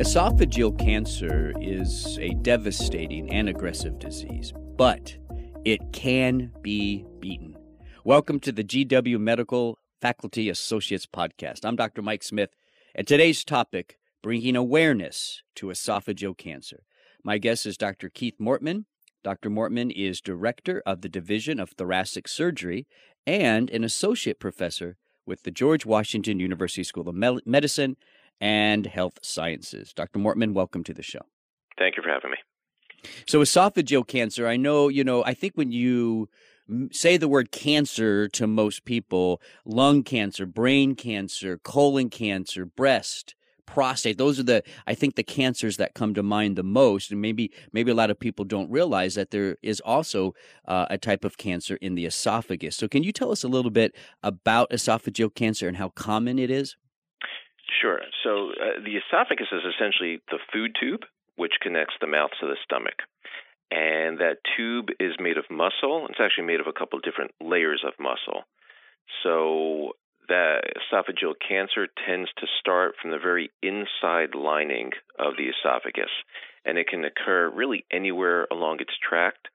Esophageal cancer is a devastating and aggressive disease, but it can be beaten. Welcome to the GW Medical Faculty Associates Podcast. I'm Dr. Mike Smith, and today's topic bringing awareness to esophageal cancer. My guest is Dr. Keith Mortman. Dr. Mortman is director of the Division of Thoracic Surgery and an associate professor with the George Washington University School of Medicine and Health Sciences. Dr. Mortman, welcome to the show. Thank you for having me. So, esophageal cancer, I know, you know, I think when you say the word cancer to most people, lung cancer, brain cancer, colon cancer, breast, prostate those are the i think the cancers that come to mind the most and maybe maybe a lot of people don't realize that there is also uh, a type of cancer in the esophagus so can you tell us a little bit about esophageal cancer and how common it is Sure. So uh, the esophagus is essentially the food tube which connects the mouth to the stomach. And that tube is made of muscle. It's actually made of a couple different layers of muscle. So that esophageal cancer tends to start from the very inside lining of the esophagus. And it can occur really anywhere along its tract.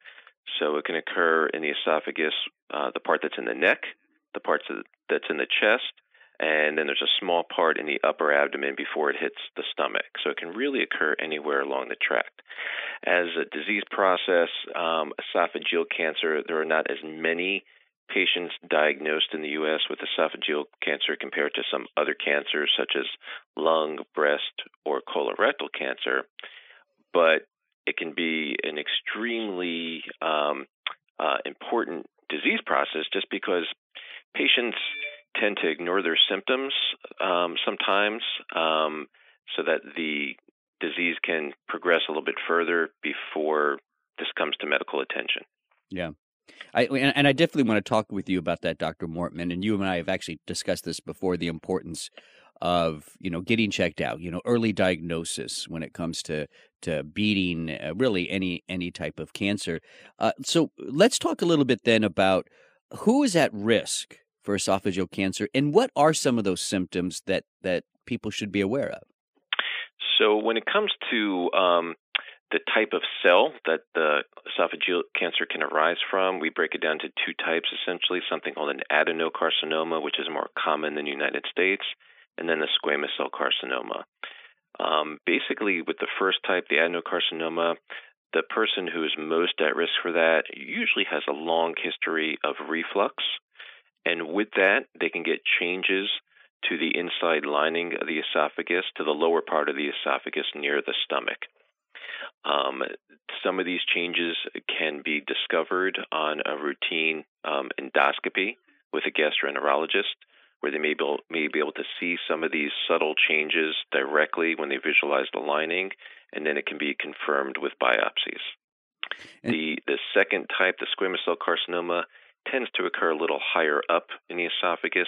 So it can occur in the esophagus, uh, the part that's in the neck, the part that's in the chest, and then there's a small part in the upper abdomen before it hits the stomach. So it can really occur anywhere along the tract. As a disease process, um, esophageal cancer, there are not as many patients diagnosed in the U.S. with esophageal cancer compared to some other cancers such as lung, breast, or colorectal cancer. But it can be an extremely um, uh, important disease process just because patients tend to ignore their symptoms um, sometimes um, so that the disease can progress a little bit further before this comes to medical attention. Yeah. I, and I definitely want to talk with you about that, Dr. Mortman. And you and I have actually discussed this before the importance of you know getting checked out you know early diagnosis when it comes to to beating uh, really any any type of cancer uh, so let's talk a little bit then about who is at risk for esophageal cancer, and what are some of those symptoms that that people should be aware of? So, when it comes to um, the type of cell that the esophageal cancer can arise from, we break it down to two types essentially something called an adenocarcinoma, which is more common in the United States, and then the squamous cell carcinoma. Um, basically, with the first type, the adenocarcinoma, the person who is most at risk for that usually has a long history of reflux and with that, they can get changes to the inside lining of the esophagus, to the lower part of the esophagus near the stomach. Um, some of these changes can be discovered on a routine um, endoscopy with a gastroenterologist, where they may be, able, may be able to see some of these subtle changes directly when they visualize the lining, and then it can be confirmed with biopsies. And the the second type, the squamous cell carcinoma, tends to occur a little higher up in the esophagus,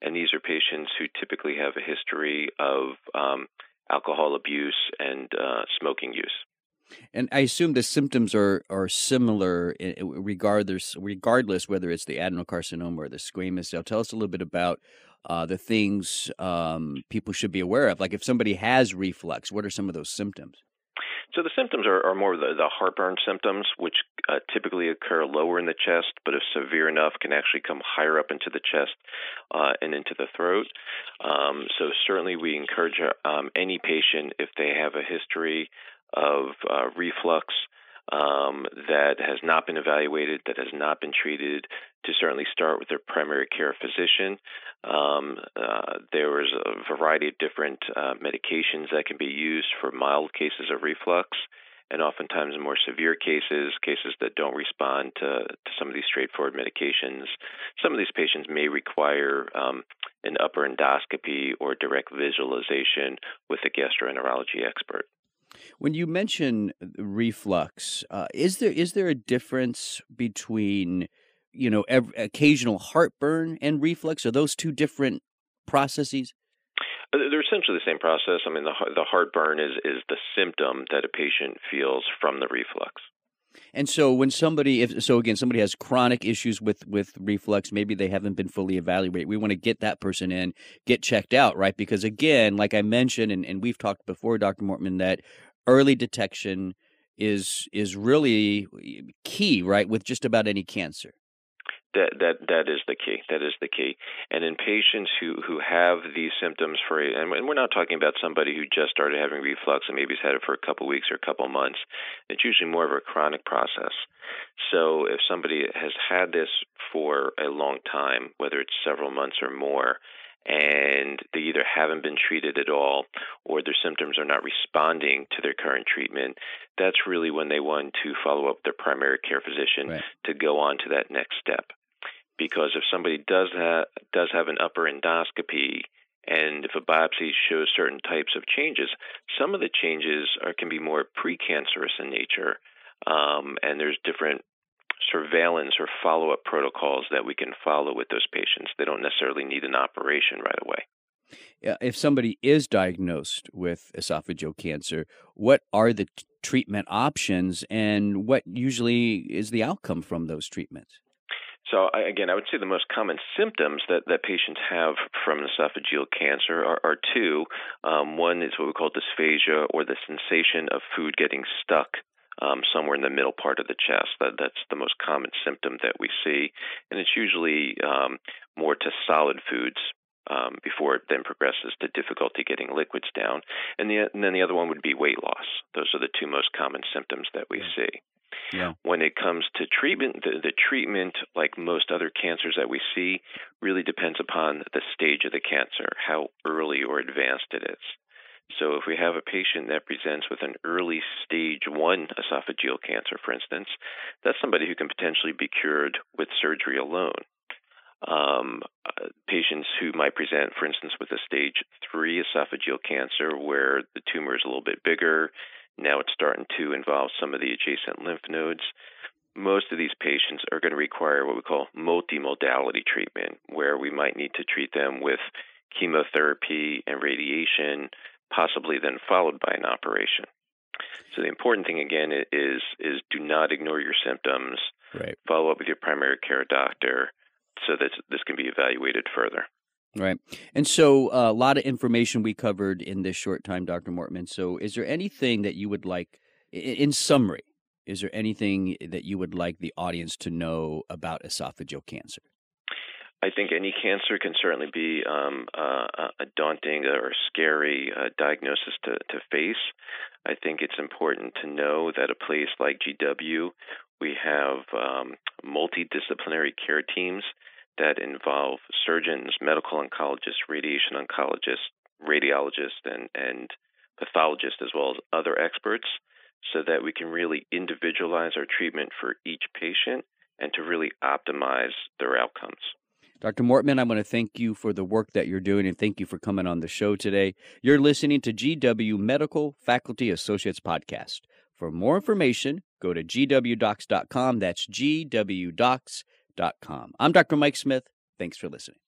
and these are patients who typically have a history of um, alcohol abuse and uh, smoking use. And I assume the symptoms are are similar regardless regardless whether it's the adenocarcinoma or the squamous cell. Tell us a little bit about uh, the things um, people should be aware of. Like if somebody has reflux, what are some of those symptoms? So the symptoms are, are more the, the heartburn symptoms, which uh, typically occur lower in the chest, but if severe enough, can actually come higher up into the chest uh, and into the throat. Um, so certainly, we encourage um, any patient if they have a history of uh, reflux um, that has not been evaluated, that has not been treated, to certainly start with their primary care physician. Um, uh, there is a variety of different uh, medications that can be used for mild cases of reflux. And oftentimes, more severe cases, cases that don't respond to, to some of these straightforward medications, some of these patients may require um, an upper endoscopy or direct visualization with a gastroenterology expert. When you mention reflux, uh, is there is there a difference between you know ev- occasional heartburn and reflux? Are those two different processes? Uh, they're essentially the same process. I mean, the the heartburn is is the symptom that a patient feels from the reflux. And so when somebody if so again somebody has chronic issues with with reflux maybe they haven't been fully evaluated we want to get that person in get checked out right because again like I mentioned and, and we've talked before Dr. Mortman that early detection is is really eh, key right with just about any cancer. That that that is the key. That is the key. And in patients who who have these symptoms for, and we're not talking about somebody who just started having reflux and maybe has had it for a couple of weeks or a couple of months. It's usually more of a chronic process. So if somebody has had this for a long time, whether it's several months or more, and they either haven't been treated at all or their symptoms are not responding to their current treatment, that's really when they want to follow up their primary care physician right. to go on to that next step because if somebody does have does have an upper endoscopy and if a biopsy shows certain types of changes, some of the changes are, can be more precancerous in nature, um, and there's different surveillance or follow up protocols that we can follow with those patients. They don't necessarily need an operation right away. If somebody is diagnosed with esophageal cancer, what are the t- treatment options and what usually is the outcome from those treatments? So again, I would say the most common symptoms that, that patients have from esophageal cancer are, are two. Um, one is what we call dysphagia, or the sensation of food getting stuck um, somewhere in the middle part of the chest. That, that's the most common symptom that we see, and it's usually um, more to solid foods um, before it then progresses to difficulty getting liquids down. And, the, and then the other one would be weight loss. Those are the two most common symptoms that we see. Yeah. When it comes to treatment, the, the treatment, like most other cancers that we see, really depends upon the stage of the cancer, how early or advanced it is. So, if we have a patient that presents with an early stage one esophageal cancer, for instance, that's somebody who can potentially be cured with surgery alone. Um, uh, patients who might present, for instance, with a stage three esophageal cancer where the tumor is a little bit bigger, now it's starting to involve some of the adjacent lymph nodes. Most of these patients are going to require what we call multimodality treatment, where we might need to treat them with chemotherapy and radiation, possibly then followed by an operation. So the important thing again is is do not ignore your symptoms. Right. Follow up with your primary care doctor so that this can be evaluated further. Right. And so uh, a lot of information we covered in this short time, Dr. Mortman. So is there anything that you would like, in summary, is there anything that you would like the audience to know about esophageal cancer? I think any cancer can certainly be um, uh, a daunting or scary uh, diagnosis to, to face. I think it's important to know that a place like GW, we have um, multidisciplinary care teams that involve surgeons, medical oncologists, radiation oncologists, radiologists, and, and pathologists, as well as other experts, so that we can really individualize our treatment for each patient and to really optimize their outcomes. Dr. Mortman, I want to thank you for the work that you're doing and thank you for coming on the show today. You're listening to GW Medical Faculty Associates Podcast. For more information, go to gwdocs.com. That's gwdocs.com. I'm Dr. Mike Smith. Thanks for listening.